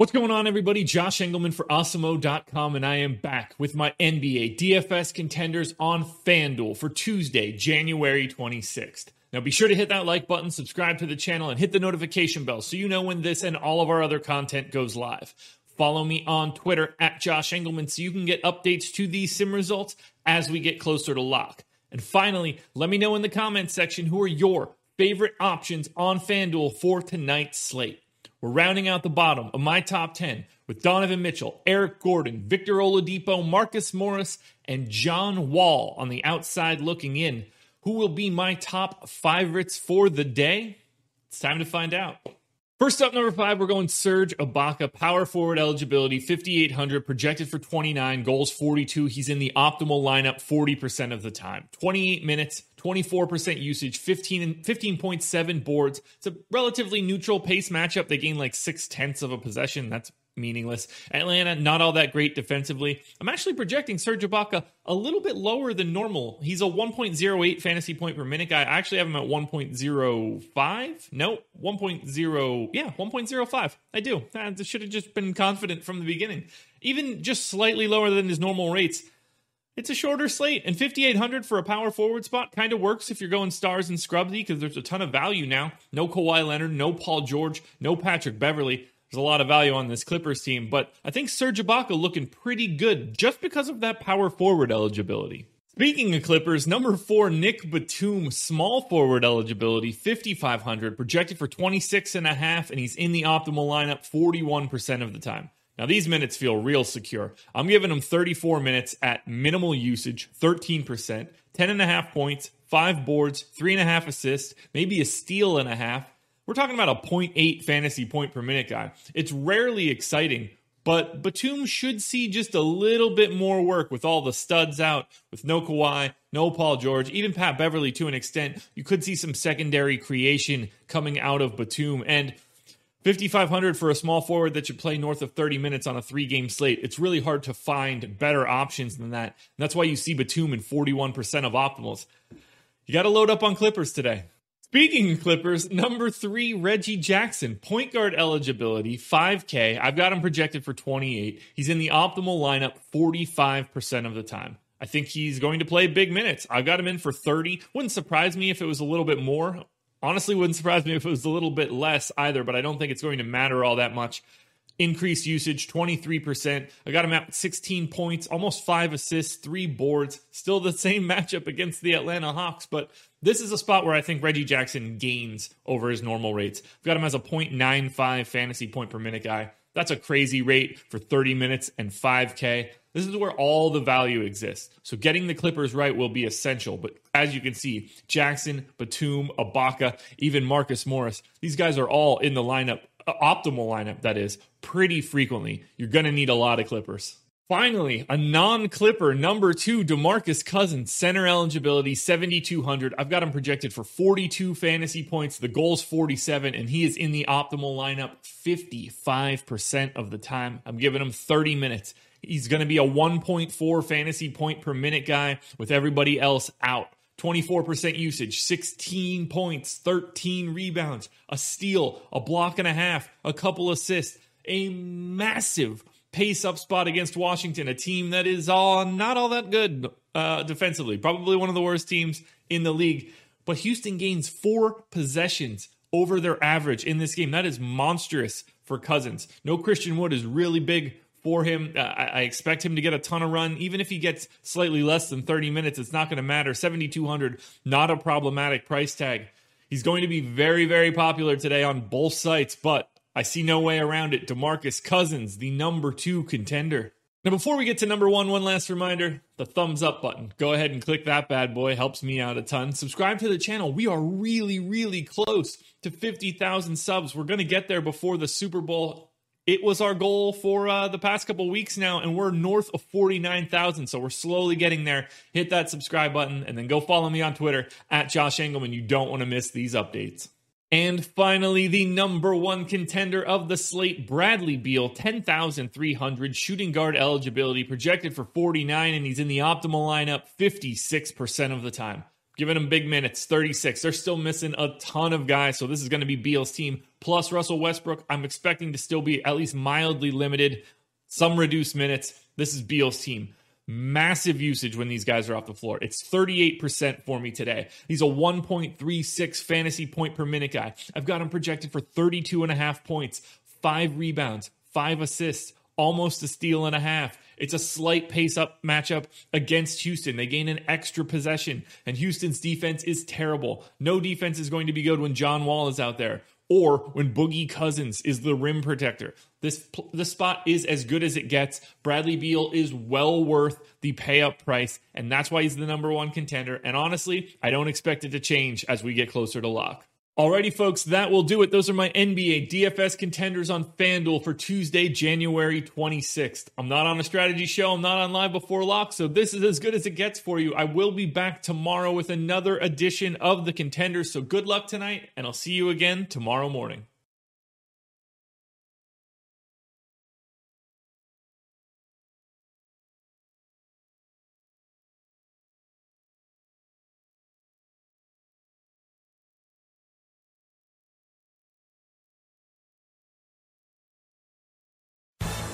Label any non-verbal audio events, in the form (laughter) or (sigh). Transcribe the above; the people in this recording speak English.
What's going on, everybody? Josh Engleman for Awesemo.com, and I am back with my NBA DFS contenders on FanDuel for Tuesday, January 26th. Now, be sure to hit that like button, subscribe to the channel, and hit the notification bell so you know when this and all of our other content goes live. Follow me on Twitter at Josh Engleman so you can get updates to these sim results as we get closer to lock. And finally, let me know in the comments section who are your favorite options on FanDuel for tonight's slate. We're rounding out the bottom of my top 10 with Donovan Mitchell, Eric Gordon, Victor Oladipo, Marcus Morris, and John Wall on the outside looking in. Who will be my top favorites for the day? It's time to find out. First up, number five, we're going Serge Ibaka, power forward eligibility, 5,800, projected for 29, goals 42. He's in the optimal lineup 40% of the time. 28 minutes, 24% usage, 15 15.7 boards. It's a relatively neutral pace matchup. They gain like six tenths of a possession. That's meaningless. Atlanta, not all that great defensively. I'm actually projecting Serge Ibaka a little bit lower than normal. He's a 1.08 fantasy point per minute guy. I actually have him at 1.05. No, 1.0. Yeah, 1.05. I do. I should have just been confident from the beginning. Even just slightly lower than his normal rates. It's a shorter slate, and 5,800 for a power forward spot kind of works if you're going stars and scrubsy because there's a ton of value now. No Kawhi Leonard, no Paul George, no Patrick Beverley. There's a lot of value on this Clippers team, but I think Serge Ibaka looking pretty good just because of that power forward eligibility. Speaking of Clippers, number four, Nick Batum, small forward eligibility, 5,500, projected for 26 and a half, and he's in the optimal lineup 41% of the time. Now, these minutes feel real secure. I'm giving him 34 minutes at minimal usage, 13%, 10 and a half points, five boards, three and a half assists, maybe a steal and a half. We're talking about a 0.8 fantasy point per minute guy. It's rarely exciting, but Batum should see just a little bit more work with all the studs out, with no Kawhi, no Paul George, even Pat Beverley to an extent. You could see some secondary creation coming out of Batum. And 5,500 for a small forward that should play north of 30 minutes on a three game slate. It's really hard to find better options than that. And that's why you see Batum in 41% of optimals. You got to load up on Clippers today. Speaking of Clippers, number three, Reggie Jackson, point guard eligibility, 5K. I've got him projected for 28. He's in the optimal lineup 45% of the time. I think he's going to play big minutes. I've got him in for 30. Wouldn't surprise me if it was a little bit more. Honestly, wouldn't surprise me if it was a little bit less either, but I don't think it's going to matter all that much. Increased usage, 23%. I got him at 16 points, almost five assists, three boards. Still the (laughs) same matchup against the Atlanta Hawks, but this is a spot where I think Reggie Jackson gains over his normal rates. I've got him as a 0.95 fantasy point per minute guy. That's a crazy rate for 30 minutes and 5K. This is where all the value exists. So getting the Clippers right will be essential. But as you can see, Jackson, Batum, Ibaka, even Marcus Morris, these guys are all in the lineup optimal lineup, that is, pretty frequently. You're going to need a lot of Clippers. Finally, a non Clipper number two, Demarcus Cousins, center eligibility 7,200. I've got him projected for 42 fantasy points. The goal's 47, and he is in the optimal lineup 55% of the time. I'm giving him 30 minutes. He's going to be a 1.4 fantasy point per minute guy with everybody else out. 24% usage, 16 points, 13 rebounds, a steal, a block and a half, a couple assists, a massive pace up spot against Washington, a team that is all not all that good uh, defensively, probably one of the worst teams in the league. But Houston gains four possessions over their average in this game. That is monstrous for Cousins. No Christian Wood is really big for him. Uh, I, expect him to get a ton of run. Even if he gets slightly less than 30 minutes, it's not going to matter. 7,200, not a problematic price tag. He's going to be very, very popular today on both sites, but I see no way around it. Demarcus Cousins, the number two contender. Now, before we get to number one, one last reminder the thumbs up button. Go ahead and click that bad boy, helps me out a ton. Subscribe to the channel. We are really, really close to 50,000 subs. We're going to get there before the Super Bowl. It was our goal for uh, the past couple weeks now, and we're north of 49,000. So we're slowly getting there. Hit that subscribe button and then go follow me on Twitter at Josh Engleman. You don't want to miss these updates. And finally, the number one contender of the slate, Bradley Beal, 10,300 shooting guard eligibility, projected for 49, and he's in the optimal lineup 56% of the time. Giving him big minutes, 36. They're still missing a ton of guys, so this is going to be Beal's team. Plus Russell Westbrook, I'm expecting to still be at least mildly limited, some reduced minutes. This is Beal's team massive usage when these guys are off the floor. It's 38% for me today. He's a 1.36 fantasy point per minute guy. I've got him projected for 32 and a half points, five rebounds, five assists, almost a steal and a half. It's a slight pace up matchup against Houston. They gain an extra possession, and Houston's defense is terrible. No defense is going to be good when John Wall is out there or when Boogie Cousins is the rim protector. This this spot is as good as it gets. Bradley Beal is well worth the pay up price, and that's why he's the number one contender. And honestly, I don't expect it to change as we get closer to lock. Alrighty, folks, that will do it. Those are my NBA DFS contenders on FanDuel for Tuesday, January 26th. I'm not on a strategy show. I'm not on live before lock, so this is as good as it gets for you. I will be back tomorrow with another edition of the contenders. So good luck tonight, and I'll see you again tomorrow morning.